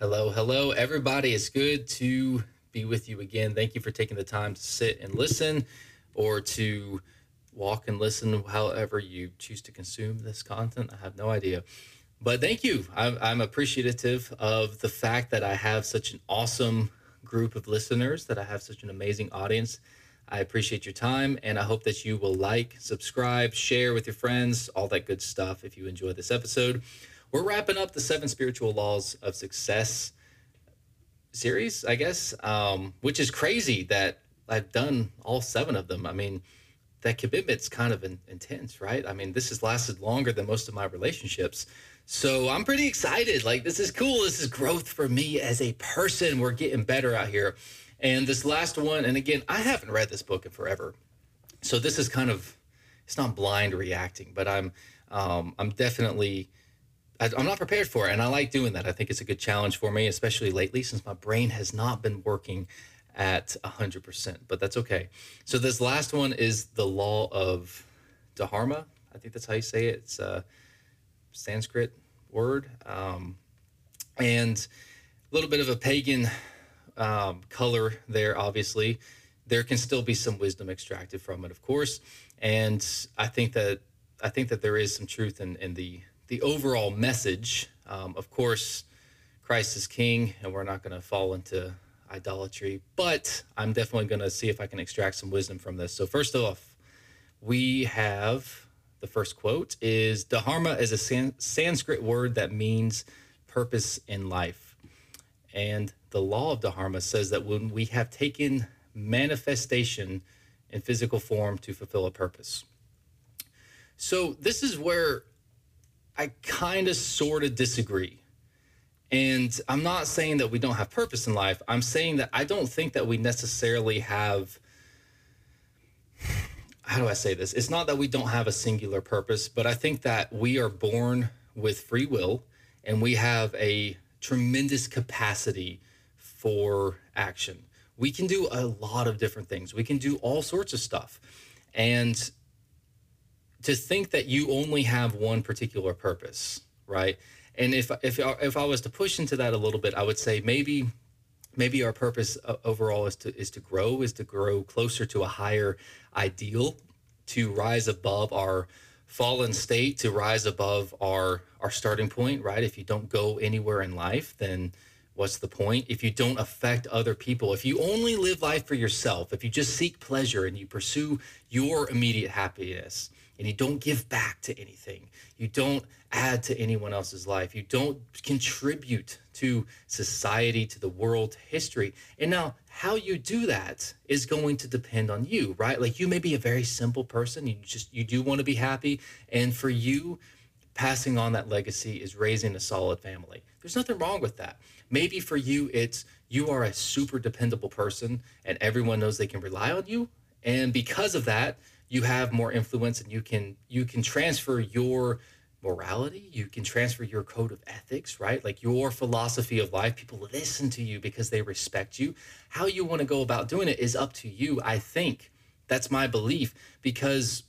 Hello, hello, everybody. It's good to be with you again. Thank you for taking the time to sit and listen or to walk and listen, however you choose to consume this content. I have no idea. But thank you. I'm, I'm appreciative of the fact that I have such an awesome group of listeners, that I have such an amazing audience. I appreciate your time and I hope that you will like, subscribe, share with your friends, all that good stuff if you enjoy this episode. We're wrapping up the seven spiritual laws of success series, I guess, um, which is crazy that I've done all seven of them. I mean, that commitment's kind of in, intense, right? I mean, this has lasted longer than most of my relationships. So I'm pretty excited. Like, this is cool. This is growth for me as a person. We're getting better out here. And this last one, and again, I haven't read this book in forever. So this is kind of, it's not blind reacting, but I'm, um, I'm definitely I, am not prepared for it. And I like doing that. I think it's a good challenge for me, especially lately since my brain has not been working at 100%, but that's okay. So, this last one is the law of Dharma. I think that's how you say it. It's a Sanskrit word. Um, and a little bit of a pagan um, color there, obviously. There can still be some wisdom extracted from it, of course. And I think that I think that there is some truth in, in the the overall message. Um, of course, Christ is King, and we're not going to fall into idolatry, but I'm definitely going to see if I can extract some wisdom from this. So, first off, we have the first quote is Dharma is a San- Sanskrit word that means purpose in life. And the law of Dharma says that when we have taken manifestation in physical form to fulfill a purpose. So, this is where I kind of sort of disagree. And I'm not saying that we don't have purpose in life. I'm saying that I don't think that we necessarily have. How do I say this? It's not that we don't have a singular purpose, but I think that we are born with free will and we have a tremendous capacity for action. We can do a lot of different things, we can do all sorts of stuff. And to think that you only have one particular purpose, right? And if if if I was to push into that a little bit, I would say maybe maybe our purpose uh, overall is to is to grow, is to grow closer to a higher ideal, to rise above our fallen state, to rise above our our starting point, right? If you don't go anywhere in life, then what's the point? If you don't affect other people, if you only live life for yourself, if you just seek pleasure and you pursue your immediate happiness, and you don't give back to anything. You don't add to anyone else's life. You don't contribute to society, to the world, to history. And now, how you do that is going to depend on you, right? Like you may be a very simple person. You just you do want to be happy, and for you, passing on that legacy is raising a solid family. There's nothing wrong with that. Maybe for you, it's you are a super dependable person, and everyone knows they can rely on you, and because of that you have more influence and you can you can transfer your morality you can transfer your code of ethics right? Like your philosophy of life people listen to you because they respect you. How you want to go about doing it is up to you i think. That's my belief because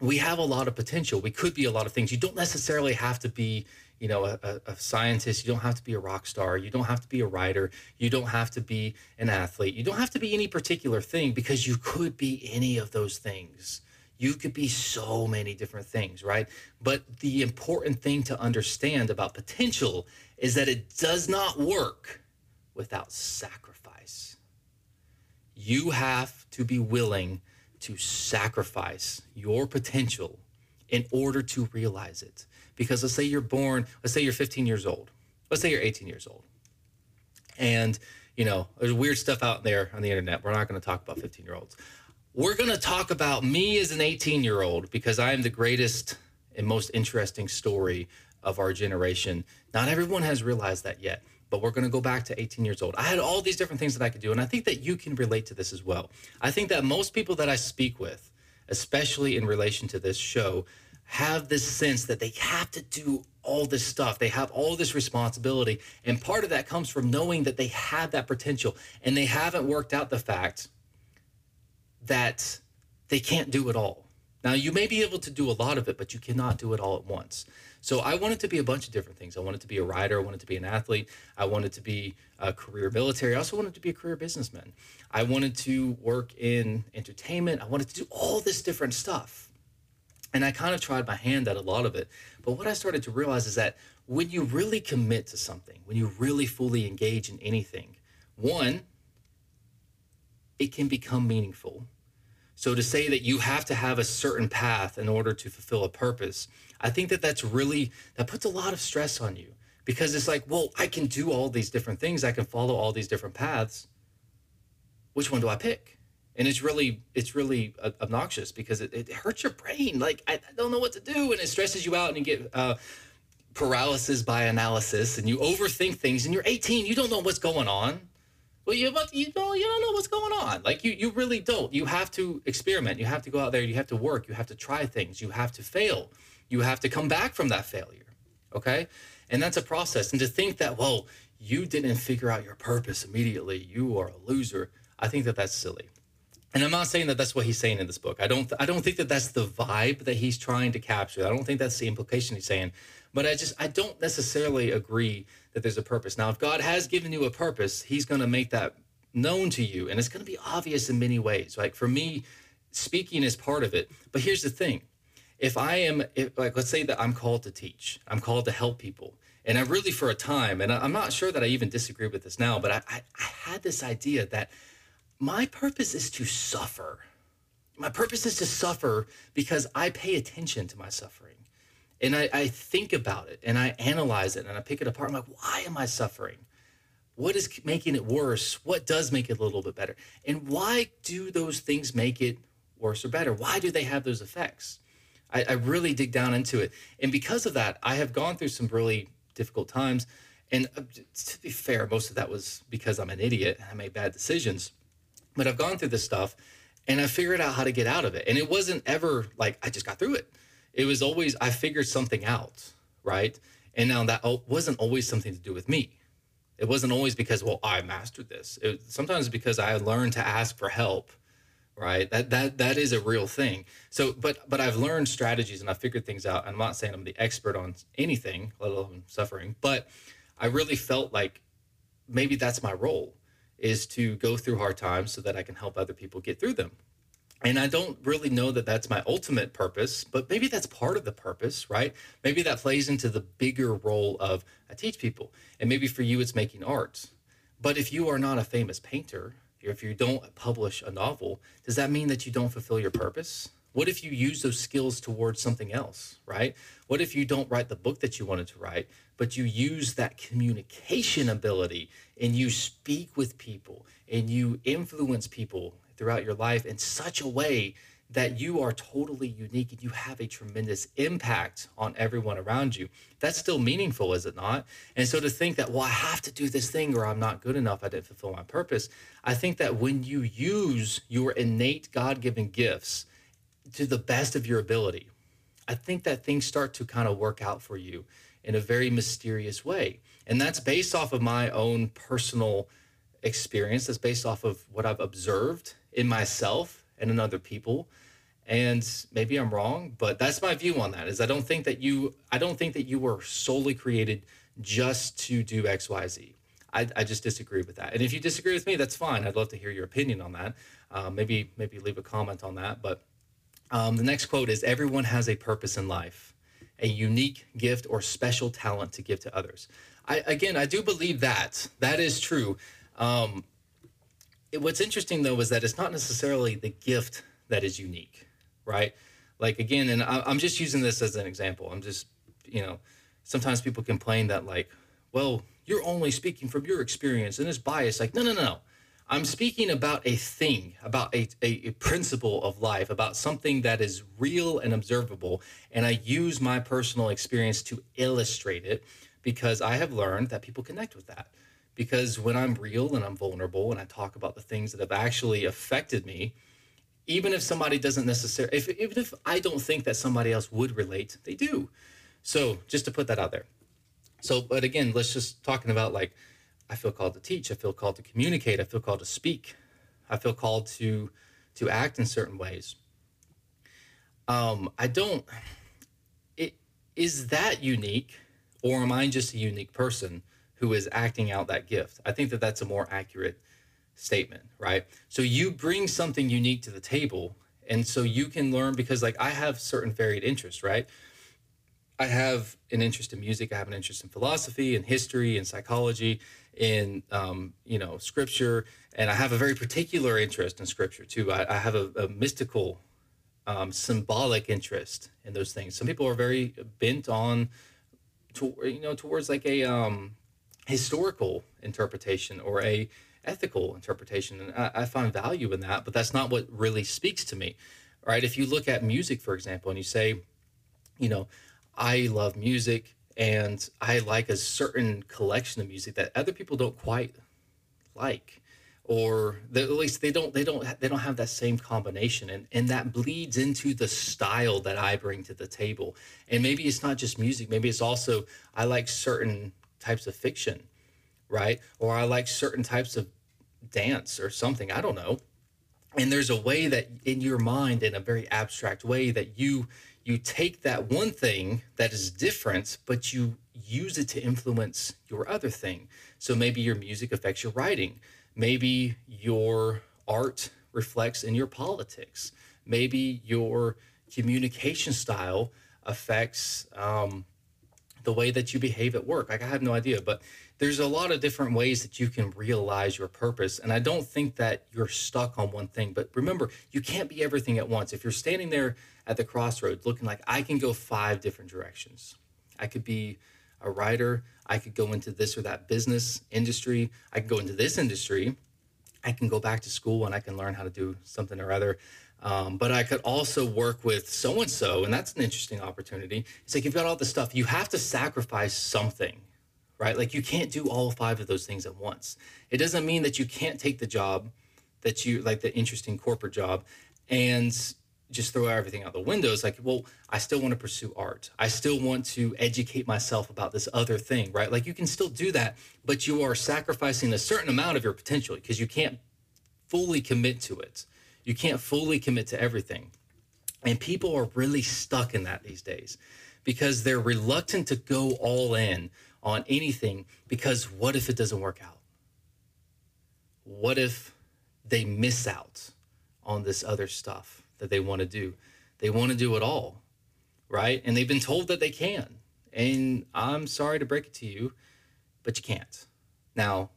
we have a lot of potential. We could be a lot of things. You don't necessarily have to be you know a, a, scientist. You don't have to be a rock star. You don't have to be a writer. You don't have to be an athlete. You don't have to be any particular thing because you could be any of those things. You could be so many different things right? But the important thing to understand about potential is that it does not work without sacrifice. You have to be willing to sacrifice your potential in order to realize it because let's say you're born, let's say you're 15 years old, let's say you're 18 years old, and you know there's weird stuff out there on the internet. We're not going to talk about 15 year olds. We're going to talk about me as an 18 year old because I am the greatest and most interesting story of our generation. Not everyone has realized that yet but we're going to go back to 18 years old. I had all these different things that I could do. And I think that you can relate to this as well. I think that most people that I speak with, especially in relation to this show, have this sense that they have to do all this stuff. They have all this responsibility. And part of that comes from knowing that they have that potential and they haven't worked out the fact that they can't do it all. Now, you may be able to do a lot of it, but you cannot do it all at once. So, I wanted to be a bunch of different things. I wanted to be a writer. I wanted to be an athlete. I wanted to be a career military. I also wanted to be a career businessman. I wanted to work in entertainment. I wanted to do all this different stuff. And I kind of tried my hand at a lot of it. But what I started to realize is that when you really commit to something, when you really fully engage in anything, one, it can become meaningful. So to say that you have to have a certain path in order to fulfill a purpose, I think that that's really that puts a lot of stress on you because it's like, well, I can do all these different things, I can follow all these different paths. Which one do I pick? And it's really it's really obnoxious because it, it hurts your brain. Like I, I, don't know what to do, and it stresses you out, and you get uh, paralysis by analysis, and you overthink things. And you're 18, you don't know what's going on well, you you don't you don't know what's going on. Like you you really don't. You have to experiment. You have to go out there. You have to work. You have to try things. You have to fail. You have to come back from that failure. Okay, and that's a process. And to think that well you didn't figure out your purpose immediately, you are a loser. I think that that's silly. And I'm not saying that that's what he's saying in this book. I don't I don't think that that's the vibe that he's trying to capture. I don't think that's the implication he's saying. But I just I don't necessarily agree that there's a purpose. Now, if God has given you a purpose, He's going to make that known to you, and it's going to be obvious in many ways. Like for me, speaking is part of it. But here's the thing: if I am, if, like, let's say that I'm called to teach, I'm called to help people, and I really, for a time, and I'm not sure that I even disagree with this now, but I, I, I had this idea that my purpose is to suffer. My purpose is to suffer because I pay attention to my suffering and I, I think about it and I analyze it and I pick it apart. I'm like, why am I suffering? What is making it worse? What does make it a little bit better? And why do those things make it worse or better? Why do they have those effects? I, I really dig down into it. And because of that, I have gone through some really difficult times. And uh, to be fair, most of that was because I'm an idiot and I made bad decisions. But I've gone through this stuff and I figured out how to get out of it. And it wasn't ever like I just got through it it was always I figured something out, right? And now that wasn't always something to do with me. It wasn't always because well I mastered this. It, sometimes because I learned to ask for help, right? That that that is a real thing. So, but but I've learned strategies and I figured things out. I'm not saying I'm the expert on anything, let alone suffering, but I really felt like maybe that's my role is to go through hard times so that I can help other people get through them and I don't really know that that's my ultimate purpose, but maybe that's part of the purpose, right? Maybe that plays into the bigger role of I teach people. And maybe for you, it's making art. But if you are not a famous painter, if you don't publish a novel, does that mean that you don't fulfill your purpose? What if you use those skills towards something else, right? What if you don't write the book that you wanted to write, but you use that communication ability and you speak with people and you influence people throughout your life in such a way that you are totally unique and you have a tremendous impact on everyone around you. That's still meaningful, is it not? And so to think that, well, I have to do this thing or I'm not good enough, I didn't fulfill my purpose. I think that when you use your innate God given gifts to the best of your ability, I think that things start to kind of work out for you in a very mysterious way. And that's based off of my own personal experience, that's based off of what I've observed in myself and in other people. And maybe i'm wrong but that's my view on that is i don't think that you i don't think that you were solely created just to do xyz I, I just disagree with that. And if you disagree with me that's fine. I'd love to hear your opinion on that. Uh, maybe maybe leave a comment on that but um, the next quote is everyone has a purpose in life a unique gift or special talent to give to others I, again i do believe that that is true um, what's interesting though is that it's not necessarily the gift that is unique, right? Like again, and I, I'm just using this as an example. I'm just, you know, sometimes people complain that like, well, you're only speaking from your experience and it's biased. Like, no, no, no, no. I'm speaking about a thing, about a, a, principle of life, about something that is real and observable. And I use my personal experience to illustrate it because I have learned that people connect with that because when I'm real and I'm vulnerable and I talk about the things that have actually affected me, even if somebody doesn't necessarily, if, even if I don't think that somebody else would relate, they do. So just to put that out there. So, but again, let's just talking about like, I feel called to teach. I feel called to communicate. I feel called to speak. I feel called to to act in certain ways. um, I don't. It is that unique, or am I just a unique person who is acting out that gift? I think that that's a more accurate statement, right? So you bring something unique to the table, and so you can learn because, like, I have certain varied interests, right? I have an interest in music. I have an interest in philosophy and history and psychology, in um, you know scripture, and I have a very particular interest in scripture too. I, I have a, a mystical, um, symbolic interest in those things. Some people are very bent on, to, you know, towards like a um, historical interpretation or a ethical interpretation, and I, I find value in that. But that's not what really speaks to me, right? If you look at music, for example, and you say, you know, I love music and I like a certain collection of music that other people don't quite like or at least they don't they don't they don't have that same combination and and that bleeds into the style that I bring to the table. And maybe it's not just music maybe it's also I like certain types of fiction right? Or I like certain types of dance or something I don't know. And there's a way that in your mind in a very abstract way that you you take that one thing that is different, but you use it to influence your other thing. So maybe your music affects your writing. Maybe your art reflects in your politics. Maybe your communication style affects um, the way that you behave at work. Like I have no idea, but there's a lot of different ways that you can realize your purpose. And I don't think that you're stuck on one thing. But remember, you can't be everything at once. If you're standing there at the crossroads looking like I can go five different directions, I could be a writer, I could go into this or that business industry, I could go into this industry, I can go back to school and I can learn how to do something or other. Um, but I could also work with so and so, and that's an interesting opportunity. It's like you've got all this stuff. You have to sacrifice something right? Like you can't do all five of those things at once. It doesn't mean that you can't take the job that you like the interesting corporate job and just throw everything out the window. It's like, well, I still want to pursue art. I still want to educate myself about this other thing, right? Like you can still do that, but you are sacrificing a certain amount of your potential because you can't fully commit to it. You can't fully commit to everything. And people are really stuck in that these days because they're reluctant to go all in on anything because what if it doesn't work out? What if they miss out on this other stuff that they want to do? They want to do it all, right? And they've been told that they can. And I'm sorry to break it to you, but you can't. Now,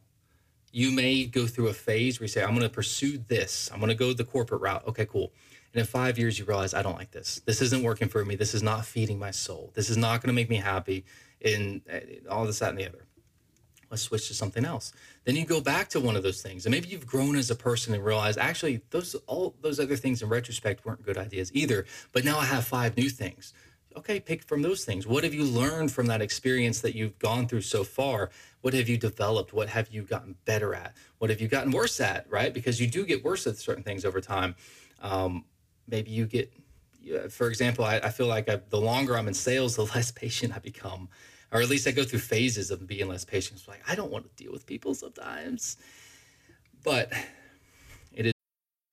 you may go through a phase where you say, I'm going to pursue this. I'm going to go the corporate route. Okay, cool. And in five years, you realize, I don't like this. This isn't working for me. This is not feeding my soul. This is not going to make me happy in uh, all this, that, and the other. Let's switch to something else. Then you go back to one of those things, and maybe you've grown as a person and realize actually those all those other things in retrospect weren't good ideas either. But now I have five new things. Okay, pick from those things. What have you learned from that experience that you've gone through so far? What have you developed? What have you gotten better at? What have you gotten worse at? Right? Because you do get worse at certain things over time. Um, maybe you get for example, I, I feel like I, the longer I'm in sales, the less patient I become, or at least I go through phases of being less patient. It's like I don't want to deal with people sometimes, but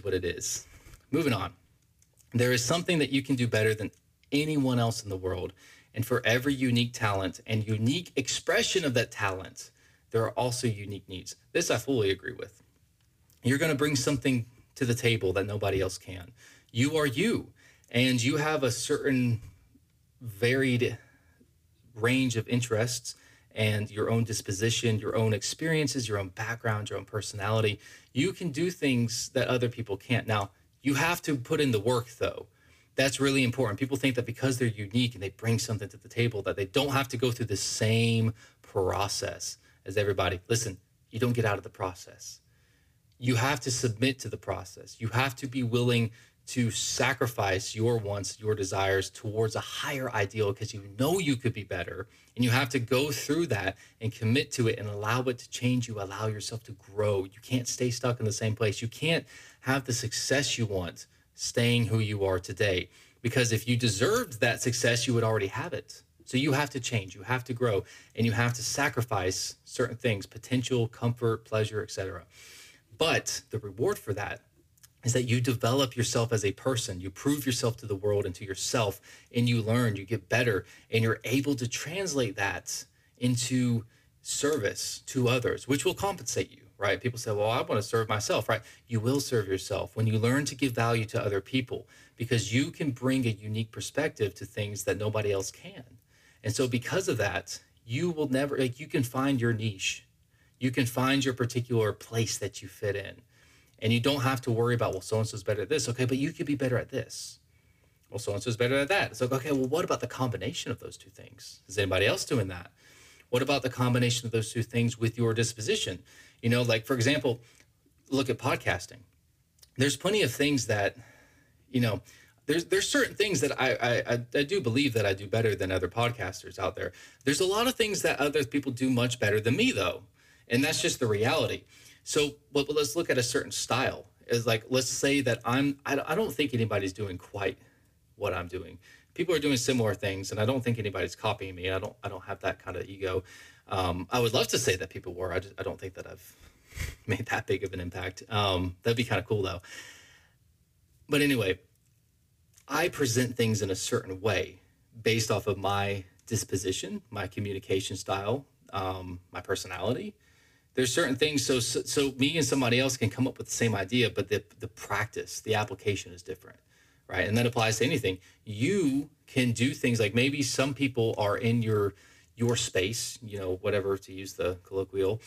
what it is. Moving on. There is something that you can do better than anyone else in the world. And for every unique talent and unique expression of that talent, there are also unique needs. This I fully agree with. You're going to bring something to the table that nobody else can. You are you, and you have a certain varied range of interests and your own disposition, your own experiences, your own background, your own personality. You can do things that other people can't. Now, you have to put in the work though. That's really important. People think that because they're unique and they bring something to the table that they don't have to go through the same process as everybody. Listen, you don't get out of the process. You have to submit to the process. You have to be willing to sacrifice your wants, your desires towards a higher ideal because you know you could be better. And you have to go through that and commit to it and allow it to change you, allow yourself to grow. You can't stay stuck in the same place. You can't have the success you want staying who you are today. Because if you deserved that success, you would already have it. So you have to change, you have to grow, and you have to sacrifice certain things, potential, comfort, pleasure, etc. But the reward for that is that you develop yourself as a person. You prove yourself to the world and to yourself, and you learn, you get better, and you're able to translate that into service to others, which will compensate you, right? People say, well, I want to serve myself, right? You will serve yourself when you learn to give value to other people because you can bring a unique perspective to things that nobody else can. And so, because of that, you will never, like, you can find your niche. You can find your particular place that you fit in and you don't have to worry about, well, so and so's better at this. Okay, but you could be better at this. Well, so and so's better at that. It's like, okay, well, what about the combination of those two things? Is anybody else doing that? What about the combination of those two things with your disposition? You know, like for example, look at podcasting. There's plenty of things that, you know, there's there's certain things that I, I I do believe that I do better than other podcasters out there. There's a lot of things that other people do much better than me though, and that's just the reality. So, but, but let's look at a certain style. Is like let's say that I'm I, I don't think anybody's doing quite what I'm doing. People are doing similar things, and I don't think anybody's copying me. I don't I don't have that kind of ego. Um, I would love to say that people were. I just I don't think that I've made that big of an impact. Um, that'd be kind of cool though. But anyway, I present things in a certain way based off of my disposition, my communication style, um, my personality there's certain things so, so, so me and somebody else can come up with the same idea but the the practice the application is different right? And that applies to anything. You can do things like maybe some people are in your your space you know whatever to use the colloquial.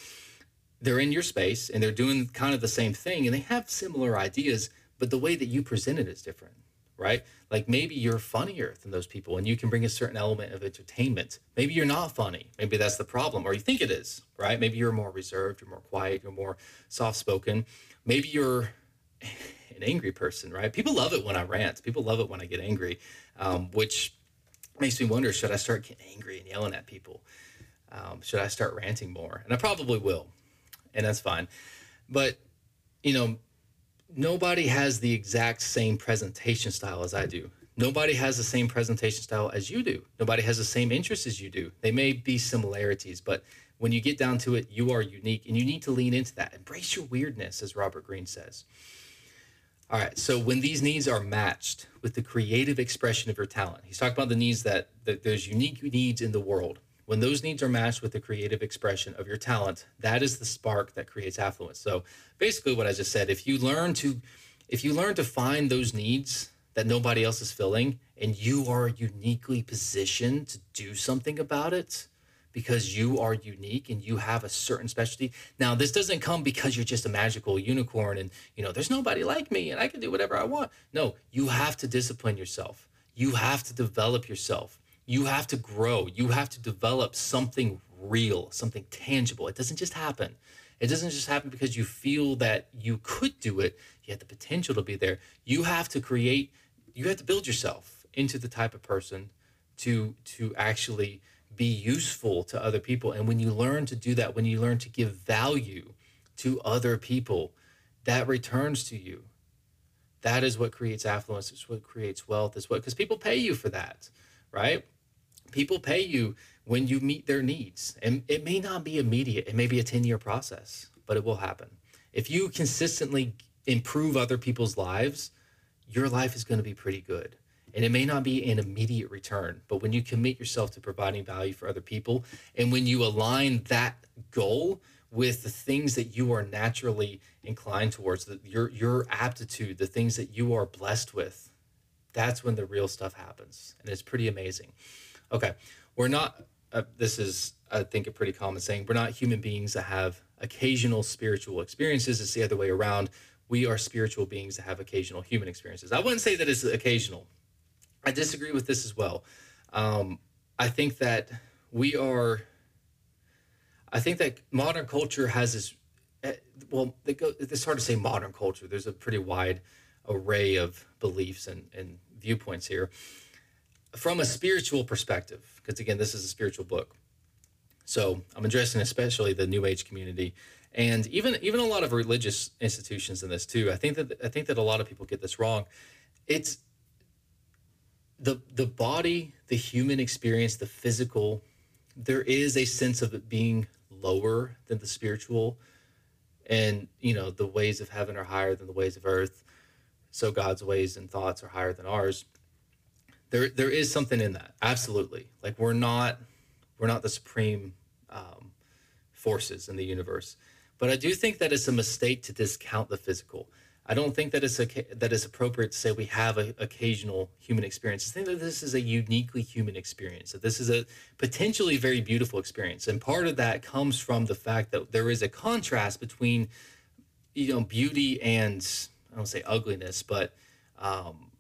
They're in your space and they're doing kind of the same thing and they have similar ideas but the way that you present it is different right? Like maybe you're funnier than those people and you can bring a certain element of entertainment. Maybe you're not funny. Maybe that's the problem, or you think it is, right? Maybe you're more reserved, you're more quiet, you're more soft spoken. Maybe you're an angry person, right? People love it when I rant. People love it when I get angry, um, which makes me wonder should I start getting angry and yelling at people? Um, should I start ranting more? And I probably will, and that's fine. But, you know, nobody has the exact same presentation style as I do. Nobody has the same presentation style as you do. Nobody has the same interests as you do. They may be similarities, but when you get down to it, you are unique and you need to lean into that. Embrace your weirdness, as Robert Greene says. All right, so when these needs are matched with the creative expression of your talent, he's talking about the needs that, that there's unique needs in the world. When those needs are matched with the creative expression of your talent, that is the spark that creates affluence. So basically what I just said, if you learn to if you learn to find those needs that nobody else is filling and you are uniquely positioned to do something about it because you are unique and you have a certain specialty. Now, this doesn't come because you're just a magical unicorn and, you know, there's nobody like me and I can do whatever I want. No, you have to discipline yourself. You have to develop yourself you have to grow. You have to develop something real, something tangible. It doesn't just happen. It doesn't just happen because you feel that you could do it. You have the potential to be there. You have to create, you have to build yourself into the type of person to to actually be useful to other people. And when you learn to do that, when you learn to give value to other people, that returns to you. That is what creates affluence. It's what creates wealth. It's what because people pay you for that, right? People pay you when you meet their needs. And it may not be immediate, it may be a 10 year process, but it will happen. If you consistently improve other people's lives, your life is going to be pretty good. And it may not be an immediate return, but when you commit yourself to providing value for other people, and when you align that goal with the things that you are naturally inclined towards, the, your your aptitude, the things that you are blessed with, that's when the real stuff happens, and it's pretty amazing. Okay, we're not. Uh, this is, I think, a pretty common saying. We're not human beings that have occasional spiritual experiences. It's the other way around. We are spiritual beings that have occasional human experiences. I wouldn't say that it's occasional. I disagree with this as well. Um, I think that we are. I think that modern culture has this. Eh, well, go, it's hard to say modern culture. There's a pretty wide array of beliefs and, and viewpoints here from a spiritual perspective, because again, this is a spiritual book. So I'm addressing especially the New Age community, and even even a lot of religious institutions in this too. I think that I think that a lot of people get this wrong. It's the the body, the human experience, the physical. There is a sense of it being lower than the spiritual, and you know the ways of heaven are higher than the ways of earth. So God's ways and thoughts are higher than ours there there is something in that. Absolutely. Like we're not we're not the supreme um, forces in the universe. But i do think that it's a mistake to discount the physical. I don't think that it's a that it's appropriate to say we have an occasional human experience. I think that this is a uniquely human experience that this is a potentially very beautiful experience. And part of that comes from the fact that there is a contrast between you know beauty and i don't say ugliness but um,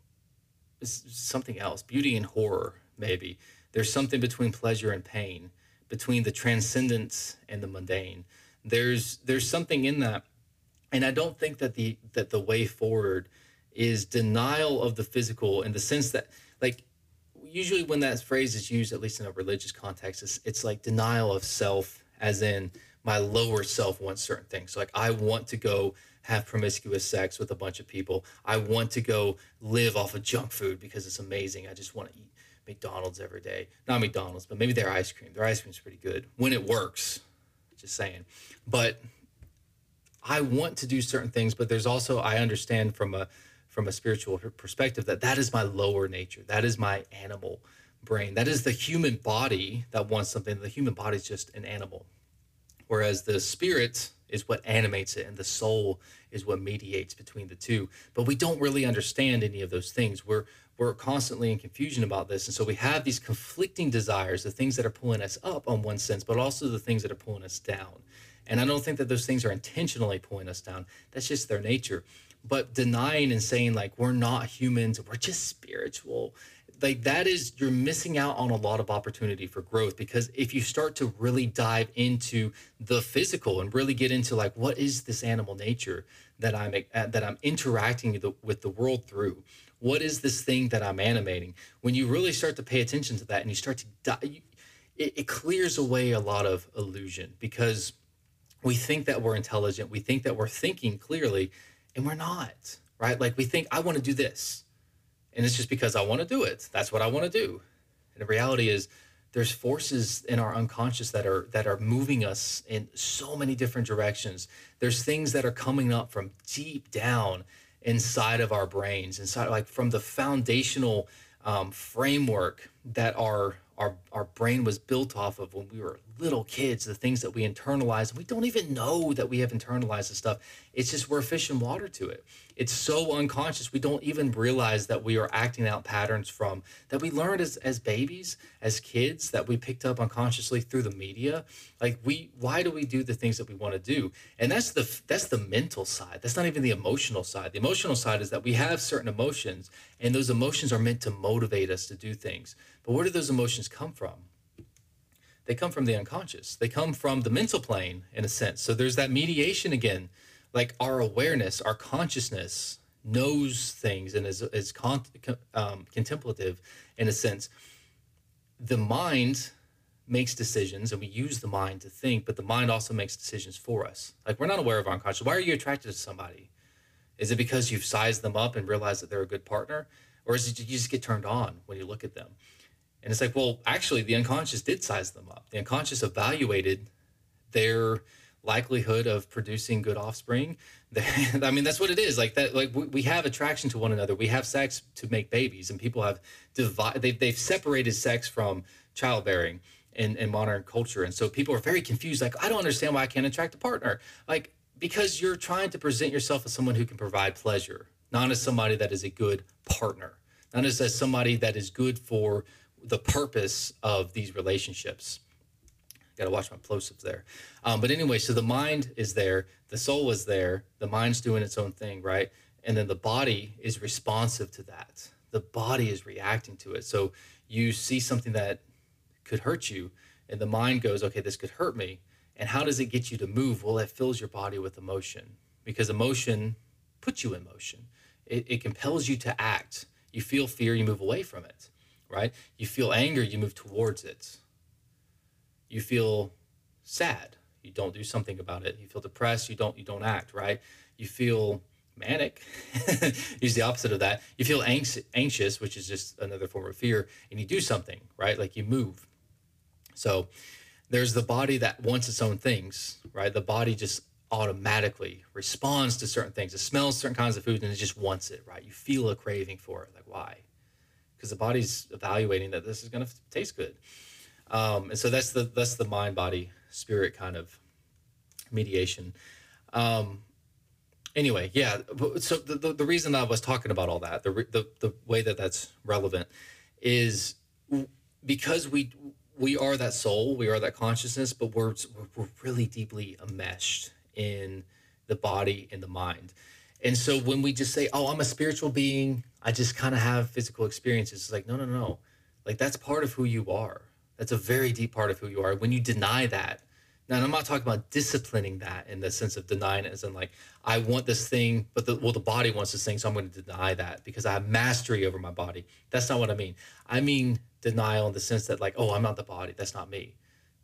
something else beauty and horror maybe. There's something between pleasure and pain between the transcendence and the mundane. There's there's something in that and i don't think that the that the way forward is denial of the physical in the sense that like usually when that phrase is used at least in a religious context it's, it's like denial of self as in my lower self wants certain things. Like i want to go have promiscuous sex with a bunch of people. I want to go live off of junk food because it's amazing. I just want to eat McDonald's every day. Not McDonald's, but maybe their ice cream. Their ice cream's pretty good when it works. Just saying. But I want to do certain things, but there's also I understand from a from a spiritual perspective that that is my lower nature. That is my animal brain. That is the human body that wants something. The human body is just an animal. Whereas the spirit is what animates it and the soul is what mediates between the two. But we don't really understand any of those things. We're we're constantly in confusion about this and so we have these conflicting desires the things that are pulling us up on one sense but also the things that are pulling us down. And i don't think that those things are intentionally pulling us down. That's just their nature. But denying and saying like we're not humans we're just spiritual like that is you're missing out on a lot of opportunity for growth because if you start to really dive into the physical and really get into like what is this animal nature that I'm uh, that I'm interacting with the world through? What is this thing that I'm animating? When you really start to pay attention to that and you start to die it, it clears away a lot of illusion because we think that we're intelligent we think that we're thinking clearly and we're not right? Like we think I want to do this and it's just because I want to do it. That's what I want to do. And the reality is there's forces in our unconscious that are that are moving us in so many different directions. There's things that are coming up from deep down inside of our brains, inside like from the foundational um, framework that our our our brain was built off of when we were little kids, the things that we internalize. We don't even know that we have internalized the stuff. It's just we're fish fishing water to it. It's so unconscious. We don't even realize that we are acting out patterns from that we learned as, as babies, as kids, that we picked up unconsciously through the media. Like we why do we do the things that we want to do? And that's the that's the mental side. That's not even the emotional side. The emotional side is that we have certain emotions and those emotions are meant to motivate us to do things. But where do those emotions come from? They come from the unconscious. They come from the mental plane in a sense. So there's that mediation again. Like our awareness, our consciousness knows things and is, is con- um, contemplative in a sense. The mind makes decisions and we use the mind to think, but the mind also makes decisions for us. Like we're not aware of our unconscious. Why are you attracted to somebody? Is it because you've sized them up and realized that they're a good partner? Or is it you just get turned on when you look at them? And it's like, well, actually, the unconscious did size them up. The unconscious evaluated their likelihood of producing good offspring. I mean, that's what it is. Like that. Like we have attraction to one another. We have sex to make babies, and people have divided. They've, they've separated sex from childbearing in, in modern culture, and so people are very confused. Like, I don't understand why I can't attract a partner. Like because you're trying to present yourself as someone who can provide pleasure, not as somebody that is a good partner, not as, as somebody that is good for the purpose of these relationships. Got to watch my plosives there. Um, but anyway, so the mind is there, the soul is there, the mind's doing its own thing, right? And then the body is responsive to that. The body is reacting to it. So you see something that could hurt you, and the mind goes, okay, this could hurt me. And how does it get you to move? Well, it fills your body with emotion because emotion puts you in motion It, it compels you to act. You feel fear, you move away from it, right? You feel anger, you move towards it. You feel sad, you don't do something about it. You feel depressed, you don't you don't act, right? You feel manic, use the opposite of that. You feel anx- anxious, which is just another form of fear, and you do something, right? Like you move. So there's the body that wants its own things, right? The body just automatically responds to certain things. It smells certain kinds of food and it just wants it, right? You feel a craving for it. Like, why? Because the body's evaluating that this is going to taste good. Um, and so that's the that's the mind body spirit kind of mediation. Um, anyway, yeah. So the, the, the reason I was talking about all that, the, the the way that that's relevant, is because we we are that soul, we are that consciousness, but we're we're really deeply enmeshed in the body and the mind. And so when we just say, "Oh, I'm a spiritual being," I just kind of have physical experiences. It's like, no, no, no. Like that's part of who you are. That's a very deep part of who you are. When you deny that, now I'm not talking about disciplining that in the sense of denying it as in like I want this thing, but the well the body wants this thing, so I'm going to deny that because I have mastery over my body. That's not what I mean. I mean denial in the sense that like, oh, I'm not the body. That's not me.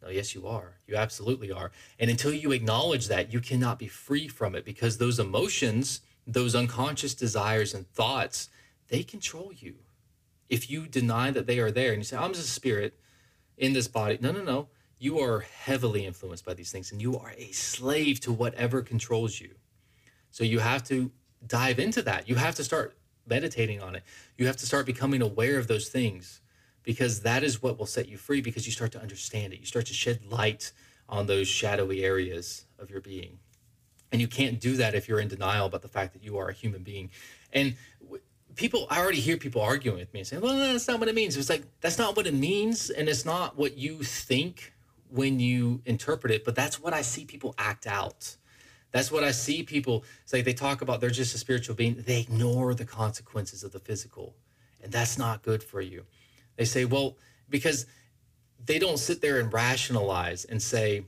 No, yes, you are. You absolutely are. And until you acknowledge that, you cannot be free from it because those emotions, those unconscious desires and thoughts, they control you. If you deny that they are there and you say, I'm just a spirit in this body, no, no, no. You are heavily influenced by these things and you are a slave to whatever controls you. So you have to dive into that. You have to start meditating on it. You have to start becoming aware of those things because that is what will set you free because you start to understand it. You start to shed light on those shadowy areas of your being. And you can't do that if you're in denial about the fact that you are a human being. And people, I already hear people arguing with me and saying, well, that's not what it means. It's like, that's not what it means. And it's not what you think when you interpret it, but that's what I see people act out. That's what I see people, it's like they talk about they're just a spiritual being. They ignore the consequences of the physical. And that's not good for you. They say, well, because they don't sit there and rationalize and say,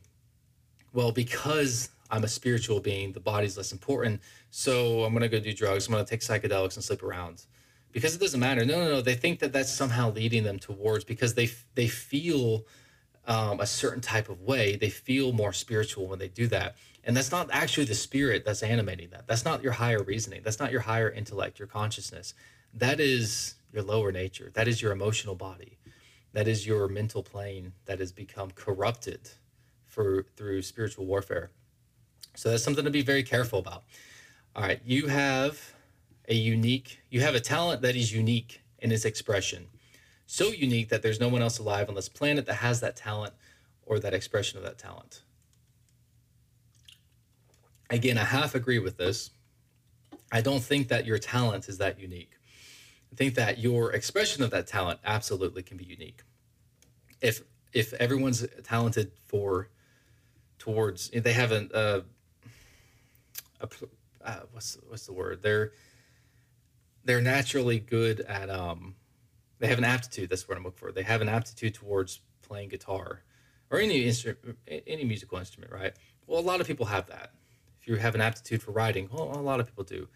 well, because I'm a spiritual being, the body's less important. So I'm going to go do drugs. I'm going to take psychedelics and sleep around because it doesn't matter. No, no, no. They think that that's somehow leading them towards because they they feel um, a certain type of way. They feel more spiritual when they do that, and that's not actually the spirit that's animating that. That's not your higher reasoning. That's not your higher intellect, your consciousness. That is your lower nature. That is your emotional body. That is your mental plane that has become corrupted for through spiritual warfare. So that's something to be very careful about. All right, you have a unique, you have a talent that is unique in its expression. So unique that there's no one else alive on this planet that has that talent or that expression of that talent. Again, I half agree with this. I don't think that your talent is that unique. I think that your expression of that talent absolutely can be unique. If if everyone's talented for towards they have an uh, a, uh, what's what's the word? They're they're naturally good at um they have an aptitude that's what I'm looking for. They have an aptitude towards playing guitar or any instrument any musical instrument right? Well a lot of people have that. If you have an aptitude for writing well a lot of people do.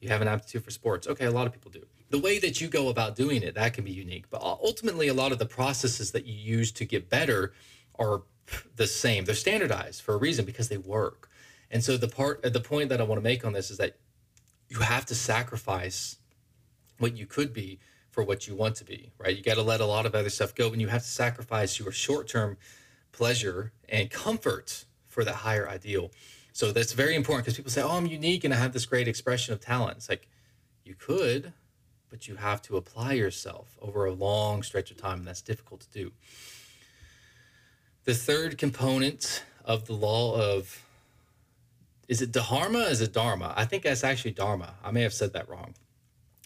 You have an aptitude for sports okay a lot of people do. The way that you go about doing it that can be unique but ultimately a lot of the processes that you use to get better are the same. They're standardized for a reason because they work and so the part uh, the point that i want to make on this is that you have to sacrifice what you could be for what you want to be right? You got to let a lot of other stuff go and you have to sacrifice your short-term pleasure and comfort for that higher ideal. So that's very important because people say oh i'm unique and i have this great expression of talent it's like you could but you have to apply yourself over a long stretch of time, and that's difficult to do. The third component of the law of is it dharma? Is it dharma? I think that's actually dharma. I may have said that wrong.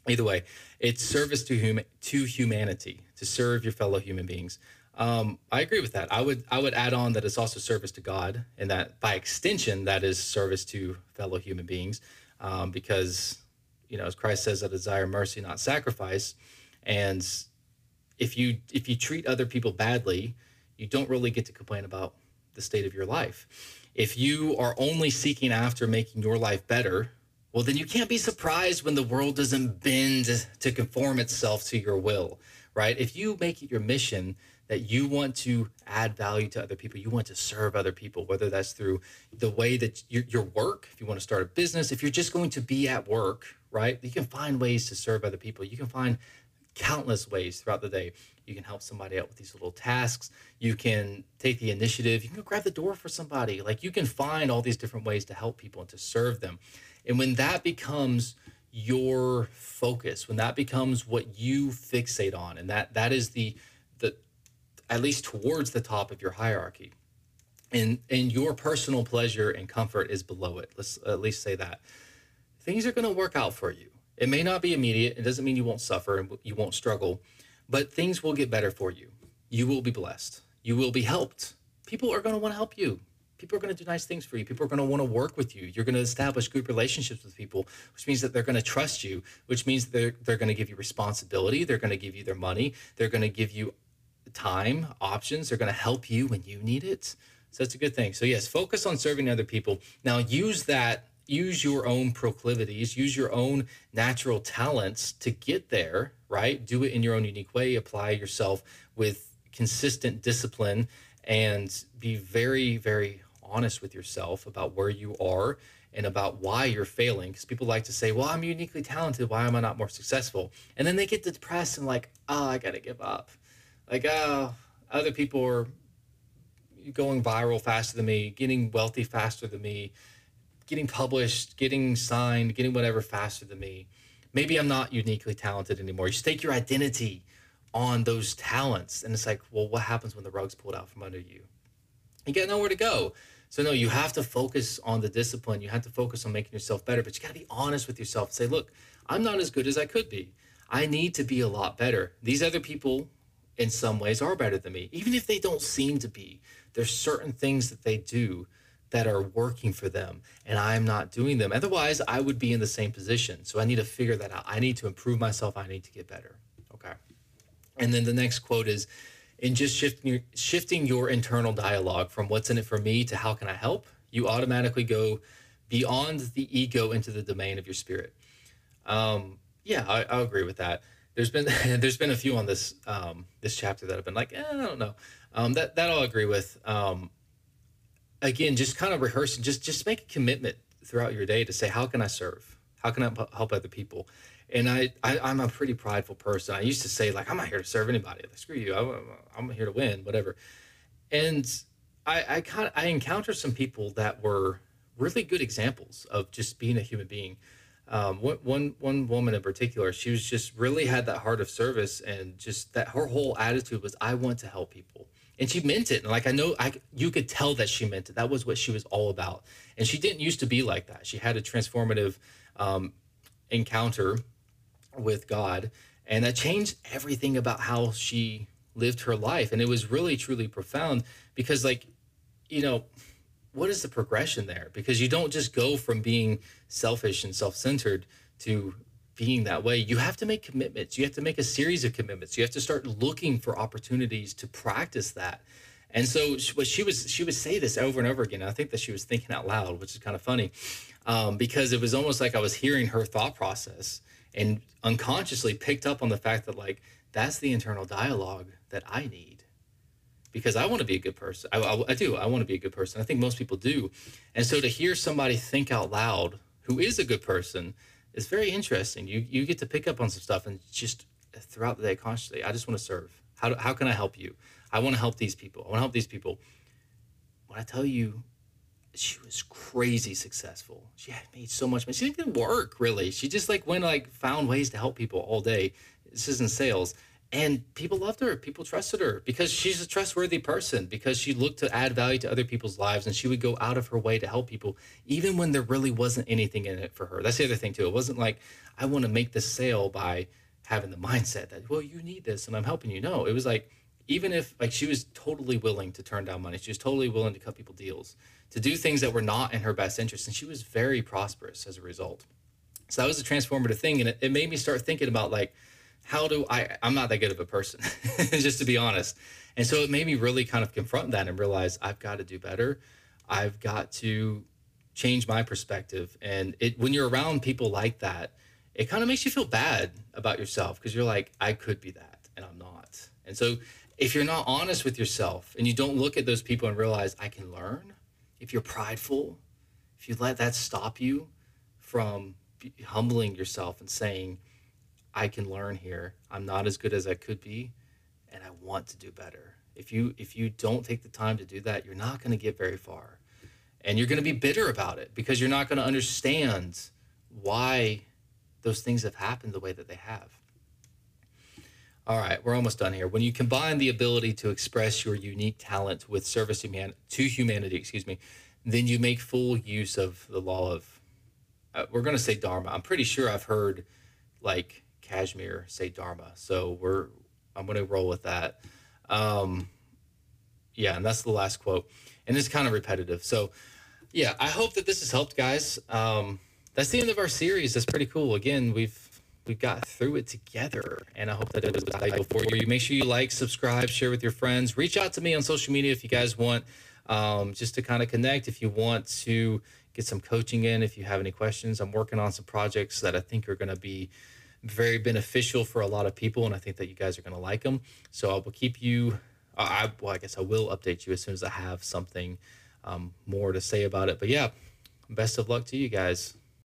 Either way, it's service to human to humanity to serve your fellow human beings. Um, I agree with that. I would I would add on that it's also service to God, and that by extension, that is service to fellow human beings, um, because you know, as Christ says, I desire mercy, not sacrifice. And if you if you treat other people badly, you don't really get to complain about the state of your life. If you are only seeking after making your life better, well, then you can't be surprised when the world doesn't bend to conform itself to your will, right? If you make it your mission that you want to add value to other people, you want to serve other people, whether that's through the way that your, your work, if you want to start a business, if you're just going to be at work, right? You can find ways to serve other people. You can find countless ways throughout the day. You can help somebody out with these little tasks. You can take the initiative. You can go grab the door for somebody. Like you can find all these different ways to help people and to serve them. And when that becomes your focus, when that becomes what you fixate on, and that that is the the at least towards the top of your hierarchy, and and your personal pleasure and comfort is below it. Let's at least say that things are going to work out for you. It may not be immediate. It doesn't mean you won't suffer and you won't struggle, but things will get better for you. You will be blessed. You will be helped. People are going to want to help you people are going to do nice things for you. People are going to want to work with you. You're going to establish good relationships with people, which means that they're going to trust you, which means they're, they're going to give you responsibility. They're going to give you their money. They're going to give you time, options. They're going to help you when you need it. So that's a good thing. So, yes, focus on serving other people. Now, use that, use your own proclivities, use your own natural talents to get there, right? Do it in your own unique way. Apply yourself with consistent discipline and be very, very honest with yourself about where you are and about why you're failing. Because people like to say, well, I'm uniquely talented. Why am I not more successful? And then they get depressed and like, oh, I got to give up. Like, oh, other people are going viral faster than me, getting wealthy faster than me, getting published, getting signed, getting whatever faster than me. Maybe I'm not uniquely talented anymore. You stake your identity on those talents. And it's like, well, what happens when the rug's pulled out from under you? You got nowhere to go. So no, you have to focus on the discipline. You have to focus on making yourself better, but you got to be honest with yourself. And say, look, I'm not as good as I could be. I need to be a lot better. These other people, in some ways, are better than me, even if they don't seem to be. There's certain things that they do that are working for them, and I'm not doing them. Otherwise, I would be in the same position. So I need to figure that out. I need to improve myself. I need to get better. Okay. And then the next quote is in just shifting your, shifting your internal dialogue from what's in it for me to how can I help, you automatically go beyond the ego into the domain of your spirit. Um, yeah, I, I agree with that. There's been there's been a few on this um, this chapter that have been like, eh, I don't know. Um, that that I'll agree with. Um, again, just kind of rehearsing, just just make a commitment throughout your day to say, how can I serve? How can I help other people? and I, I am a pretty prideful person. I used to say like I'm not here to serve anybody. Like screw you. I'm, I'm here to win, whatever. And I I kind I encountered some people that were really good examples of just being a human being. Um, one, one woman in particular, she was just really had that heart of service and just that her whole attitude was, I want to help people. And she meant it. And like, I know I, you could tell that she meant it. That was what she was all about. And she didn't used to be like that. She had a transformative um, encounter with God. And that changed everything about how she lived her life. And it was really, truly profound because, like, you know, what is the progression there? Because you don't just go from being selfish and self centered to being that way. You have to make commitments. You have to make a series of commitments. You have to start looking for opportunities to practice that. And so what she was, she would say this over and over again. I think that she was thinking out loud, which is kind of funny, um, because it was almost like I was hearing her thought process and unconsciously picked up on the fact that like that's the internal dialogue that I need because I want to be a good person. I, I, I, do. I want to be a good person. I think most people do. And so to hear somebody think out loud who is a good person is very interesting. You you get to pick up on some stuff and just throughout the day consciously. I just want to serve. How do, how can I help you? I want to help these people. I want to help these people. When I tell you she was crazy successful. She had made so much money. She didn't even work really. She just like went like found ways to help people all day. This isn't sales. And people loved her. People trusted her because she's a trustworthy person, because she looked to add value to other people's lives and she would go out of her way to help people, even when there really wasn't anything in it for her. That's the other thing, too. It wasn't like, I want to make this sale by having the mindset that, well, you need this and I'm helping you. No, it was like, even if like she was totally willing to turn down money, she was totally willing to cut people deals to do things that were not in her best interest. And she was very prosperous as a result. So that was a transformative thing. And it, it made me start thinking about like, how do I, I'm not that good of a person, just to be honest. And so it made me really kind of confront that and realize I've got to do better. I've got to change my perspective. And it when you're around people like that, it kind of makes you feel bad about yourself because you're like, I could be that and I'm not. And so if you're not honest with yourself and you don't look at those people and realize I can learn, if you're prideful, if you let that stop you from humbling yourself and saying, I can learn here. I'm not as good as I could be and I want to do better. If you if you don't take the time to do that, you're not going to get very far. And you're going to be bitter about it because you're not going to understand why those things have happened the way that they have. All right, we're almost done here. When you combine the ability to express your unique talent with service to humanity, excuse me, then you make full use of the law of, uh, we're going to say Dharma. I'm pretty sure I've heard like Kashmir say Dharma. So we're, I'm to roll with that. Um, yeah, and that's the last quote. And it's kind of repetitive. So, yeah, I hope that this has helped, guys. Um, that's the end of our series. That's pretty cool. Again, we've we got through it together, and I hope that it was valuable for you. Make sure you like, subscribe, share with your friends. Reach out to me on social media if you guys want um, just to kind of connect. If you want to get some coaching in, if you have any questions, I'm working on some projects that I think are going to be very beneficial for a lot of people, and I think that you guys are going to like them. So I will keep you. I well, I guess I will update you as soon as I have something um, more to say about it. But yeah, best of luck to you guys.